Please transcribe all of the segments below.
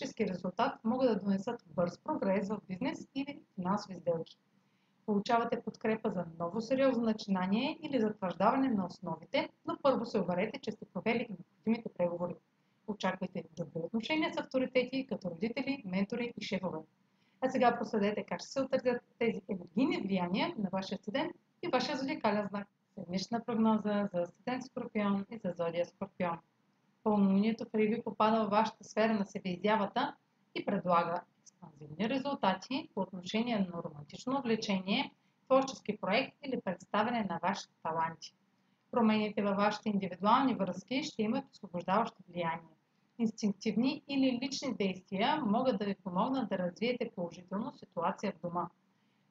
практически резултат могат да донесат бърз прогрес в бизнес или финансови сделки. Получавате подкрепа за ново сериозно начинание или затвърждаване на основите, но първо се уверете, че сте провели необходимите преговори. Очаквайте добри отношения с авторитети, като родители, ментори и шефове. А сега проследете как ще се отразят тези енергийни влияния на вашия студент и вашия зодиакален знак. Седмична прогноза за студент Скорпион и за зодия Скорпион пълнолунието в Риби попада в вашата сфера на себеизявата и предлага експанзивни резултати по отношение на романтично влечение, творчески проект или представяне на вашите таланти. Промените във вашите индивидуални връзки ще имат освобождаващо влияние. Инстинктивни или лични действия могат да ви помогнат да развиете положително ситуация в дома.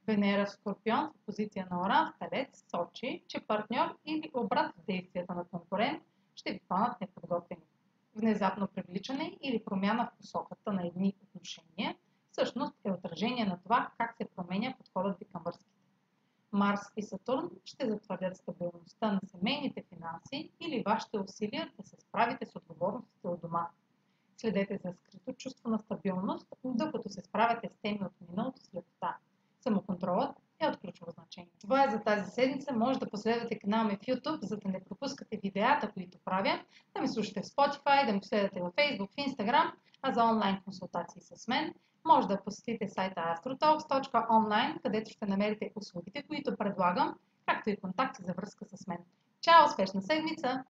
Венера в Скорпион в позиция на Оран в Телец сочи, че партньор или обрат в действията на конкурент ще ви хванат неподготвени. Внезапно привличане или промяна в посоката на едни отношения всъщност е отражение на това как се променя подходът ви към връзките. Марс и Сатурн ще затвърдят стабилността на семейните финанси или вашите усилия да се справите с отговорностите от дома. Следете за скрито чувство на стабилност, докато се справяте с теми от миналото с лекота. Самоконтролът е от ключово значение. Това е за тази седмица. Може да последвате канала ми в YouTube, за да не пропускате видеята, които правя, да ме слушате в Spotify, да ме последвате в Facebook, в Instagram, а за онлайн консултации с мен може да посетите сайта astrotalks.online, където ще намерите услугите, които предлагам, както и контакти за връзка с мен. Чао! Успешна седмица!